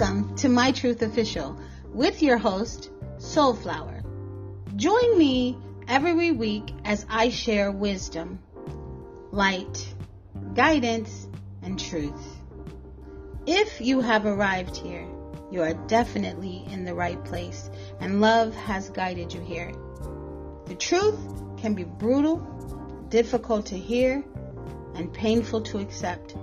Welcome to My Truth Official with your host, Soulflower. Join me every week as I share wisdom, light, guidance, and truth. If you have arrived here, you are definitely in the right place, and love has guided you here. The truth can be brutal, difficult to hear, and painful to accept.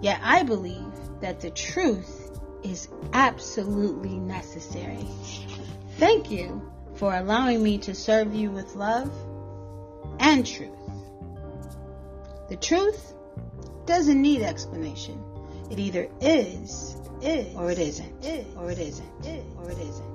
Yet I believe that the truth is absolutely necessary. Thank you for allowing me to serve you with love and truth. The truth doesn't need explanation. It either is, is or it isn't, is, or it isn't, is, or it isn't,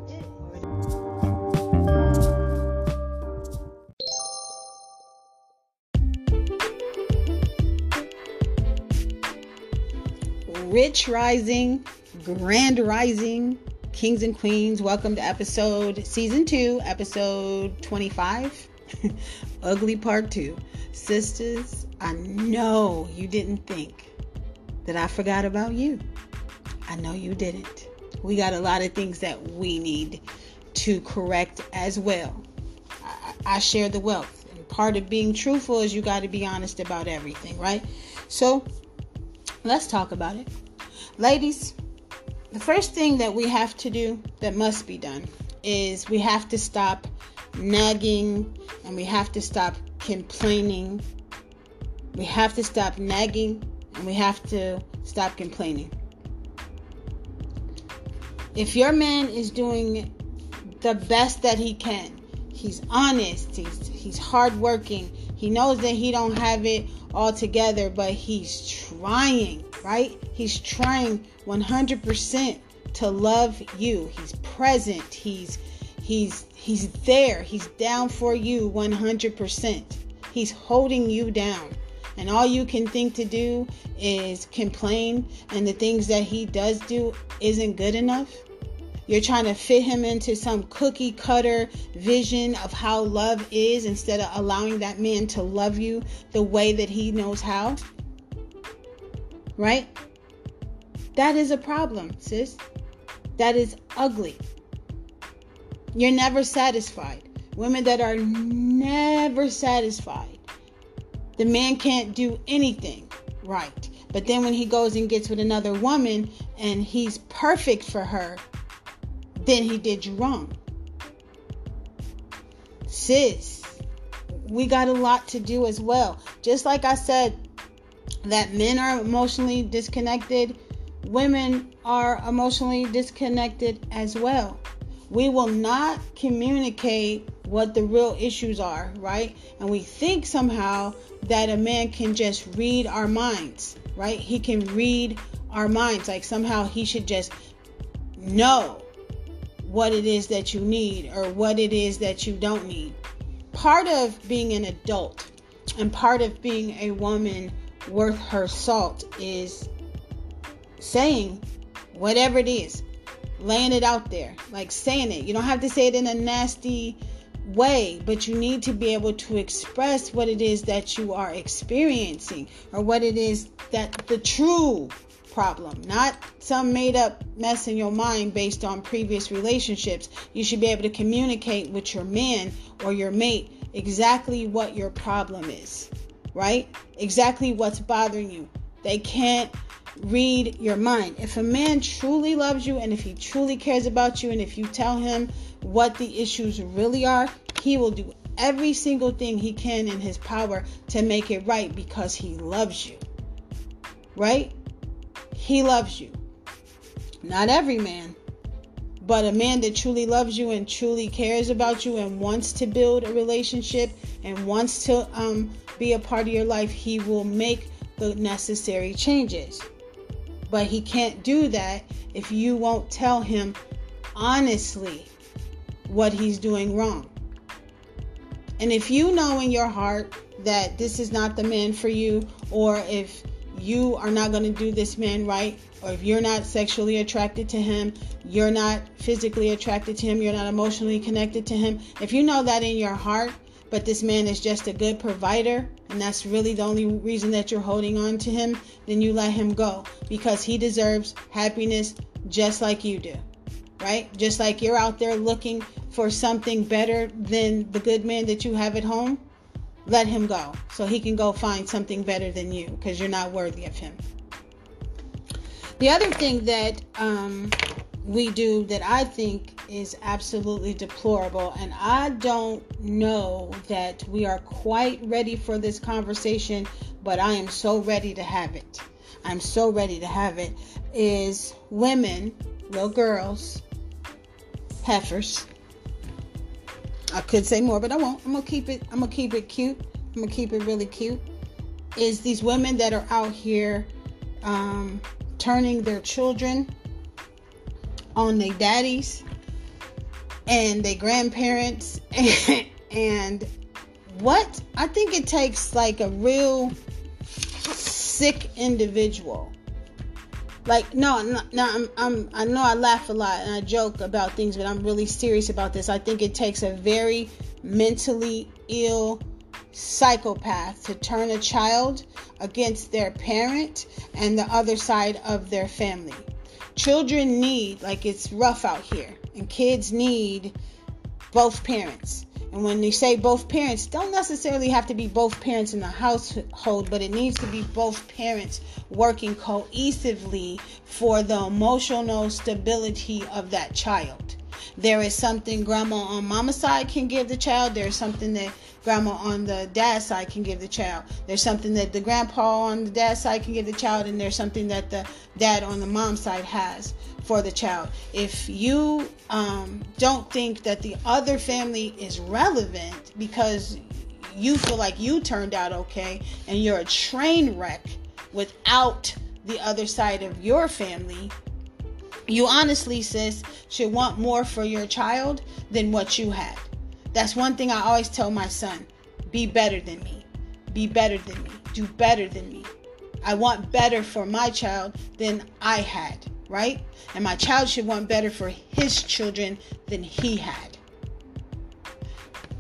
Rich Rising, Grand Rising, Kings and Queens, welcome to episode season two, episode 25, Ugly Part Two. Sisters, I know you didn't think that I forgot about you. I know you didn't. We got a lot of things that we need to correct as well. I, I share the wealth. And part of being truthful is you got to be honest about everything, right? So let's talk about it. Ladies, the first thing that we have to do that must be done is we have to stop nagging and we have to stop complaining. We have to stop nagging and we have to stop complaining. If your man is doing the best that he can, he's honest, he's he's hardworking, he knows that he don't have it all together, but he's trying, right? He's trying 100% to love you. He's present. He's he's he's there. He's down for you 100%. He's holding you down. And all you can think to do is complain and the things that he does do isn't good enough. You're trying to fit him into some cookie cutter vision of how love is instead of allowing that man to love you the way that he knows how. Right? That is a problem, sis. That is ugly. You're never satisfied. Women that are never satisfied. The man can't do anything right. But then when he goes and gets with another woman and he's perfect for her, then he did you wrong. Sis, we got a lot to do as well. Just like I said, that men are emotionally disconnected, women are emotionally disconnected as well. We will not communicate what the real issues are, right? And we think somehow that a man can just read our minds, right? He can read our minds. Like somehow he should just know what it is that you need or what it is that you don't need. Part of being an adult and part of being a woman worth her salt is saying whatever it is, laying it out there, like saying it. You don't have to say it in a nasty way, but you need to be able to express what it is that you are experiencing or what it is that the true problem, not some made up mess in your mind based on previous relationships. You should be able to communicate with your man or your mate exactly what your problem is, right? Exactly what's bothering you. They can't read your mind. If a man truly loves you and if he truly cares about you and if you tell him what the issues really are, he will do every single thing he can in his power to make it right because he loves you. Right? He loves you. Not every man, but a man that truly loves you and truly cares about you and wants to build a relationship and wants to um, be a part of your life, he will make the necessary changes. But he can't do that if you won't tell him honestly what he's doing wrong. And if you know in your heart that this is not the man for you, or if you are not going to do this man right, or if you're not sexually attracted to him, you're not physically attracted to him, you're not emotionally connected to him, if you know that in your heart, but this man is just a good provider, and that's really the only reason that you're holding on to him, then you let him go because he deserves happiness, just like you do, right? Just like you're out there looking for something better than the good man that you have at home, let him go so he can go find something better than you because you're not worthy of him. The other thing that um, we do that I think is absolutely deplorable, and I don't know that we are quite ready for this conversation, but I am so ready to have it. I'm so ready to have it. Is women, little girls, heifers. I could say more, but I won't. I'm gonna keep it. I'm gonna keep it cute. I'm gonna keep it really cute. Is these women that are out here um, turning their children on their daddies and their grandparents and what I think it takes like a real sick individual. Like no, no, no I'm, I'm I know I laugh a lot and I joke about things, but I'm really serious about this. I think it takes a very mentally ill psychopath to turn a child against their parent and the other side of their family. Children need, like it's rough out here, and kids need both parents. When you say both parents, don't necessarily have to be both parents in the household, but it needs to be both parents working cohesively for the emotional stability of that child. There is something grandma on mama's side can give the child. There's something that grandma on the dad's side can give the child. There's something that the grandpa on the dad's side can give the child, and there's something that the dad on the mom's side has for the child. If you um, don't think that the other family is relevant because you feel like you turned out okay and you're a train wreck without the other side of your family, you honestly, sis, should want more for your child than what you had. That's one thing I always tell my son be better than me. Be better than me. Do better than me. I want better for my child than I had, right? And my child should want better for his children than he had.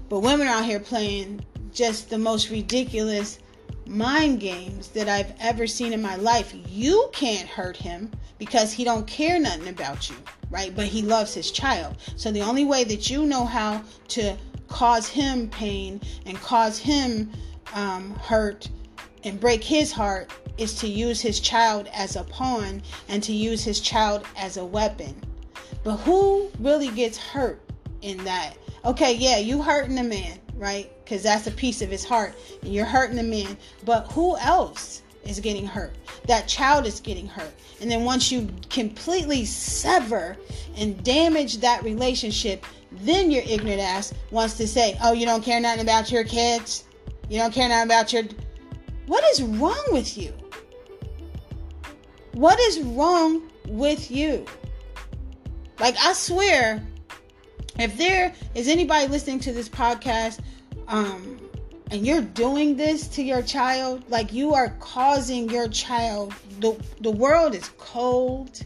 But women are out here playing just the most ridiculous mind games that I've ever seen in my life. You can't hurt him because he don't care nothing about you, right? But he loves his child. So the only way that you know how to cause him pain and cause him um, hurt and break his heart is to use his child as a pawn and to use his child as a weapon. But who really gets hurt in that? Okay, yeah, you hurting the man, right? Because that's a piece of his heart, and you're hurting the man. But who else is getting hurt? That child is getting hurt. And then once you completely sever and damage that relationship, then your ignorant ass wants to say, "Oh, you don't care nothing about your kids. You don't care nothing about your." What is wrong with you? What is wrong with you? Like I swear, if there is anybody listening to this podcast, um, and you're doing this to your child, like you are causing your child. The the world is cold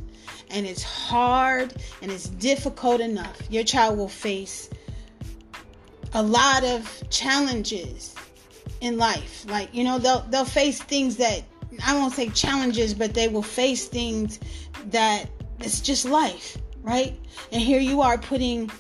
and it's hard and it's difficult enough. Your child will face a lot of challenges in life. Like, you know, they'll they'll face things that I won't say challenges, but they will face things that it's just life, right? And here you are putting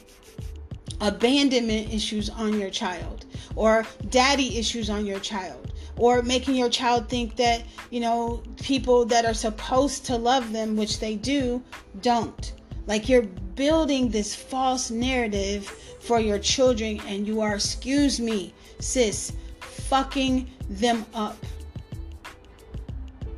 abandonment issues on your child or daddy issues on your child or making your child think that, you know, people that are supposed to love them, which they do, don't. Like you're building this false narrative for your children, and you are, excuse me, sis, fucking them up.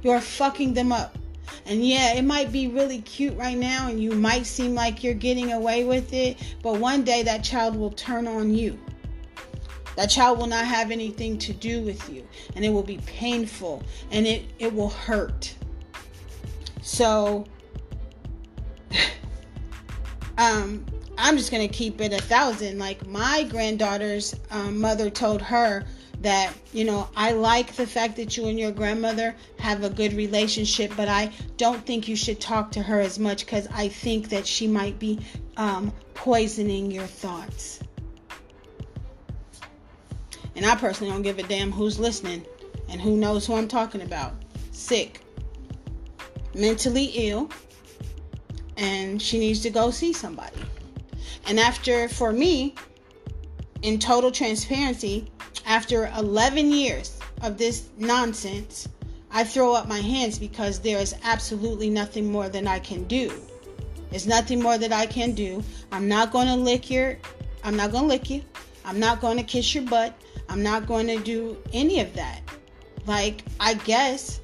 You're fucking them up. And yeah, it might be really cute right now, and you might seem like you're getting away with it, but one day that child will turn on you. That child will not have anything to do with you, and it will be painful and it, it will hurt. So, um, I'm just gonna keep it a thousand. Like my granddaughter's um, mother told her that you know I like the fact that you and your grandmother have a good relationship, but I don't think you should talk to her as much because I think that she might be um, poisoning your thoughts. And I personally don't give a damn who's listening and who knows who I'm talking about. Sick, mentally ill, and she needs to go see somebody. And after, for me, in total transparency, after 11 years of this nonsense, I throw up my hands because there is absolutely nothing more than I can do. There's nothing more that I can do. I'm not going to lick your, I'm not going to lick you. I'm not going to kiss your butt. I'm not going to do any of that. Like, I guess,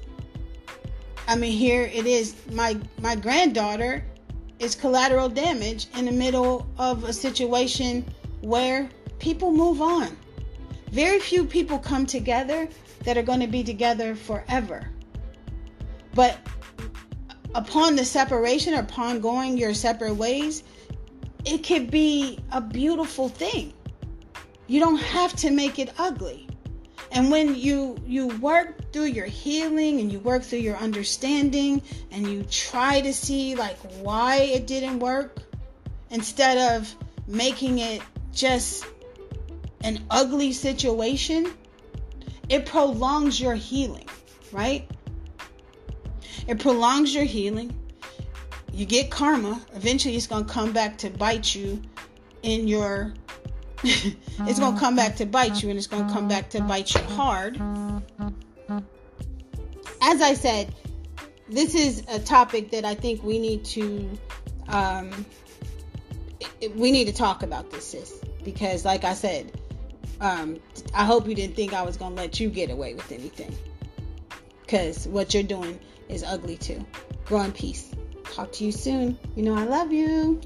I mean, here it is. My my granddaughter is collateral damage in the middle of a situation where people move on. Very few people come together that are going to be together forever. But upon the separation, upon going your separate ways, it could be a beautiful thing. You don't have to make it ugly. And when you you work through your healing and you work through your understanding and you try to see like why it didn't work instead of making it just an ugly situation, it prolongs your healing, right? It prolongs your healing. You get karma. Eventually, it's going to come back to bite you in your. it's going to come back to bite you, and it's going to come back to bite you hard. As I said, this is a topic that I think we need to. Um, we need to talk about this, sis, because, like I said, um, I hope you didn't think I was going to let you get away with anything. Because what you're doing is ugly too. Grow in peace. Talk to you soon. You know I love you.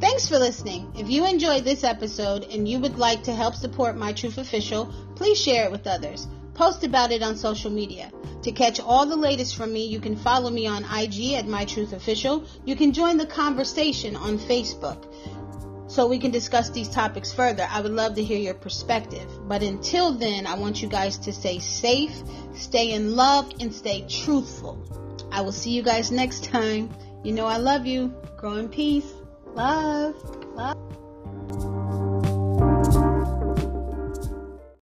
Thanks for listening. If you enjoyed this episode and you would like to help support My Truth Official, please share it with others. Post about it on social media. To catch all the latest from me, you can follow me on IG at My Truth Official. You can join the conversation on Facebook so we can discuss these topics further. I would love to hear your perspective. But until then, I want you guys to stay safe, stay in love, and stay truthful. I will see you guys next time. You know I love you. Grow in peace. Love.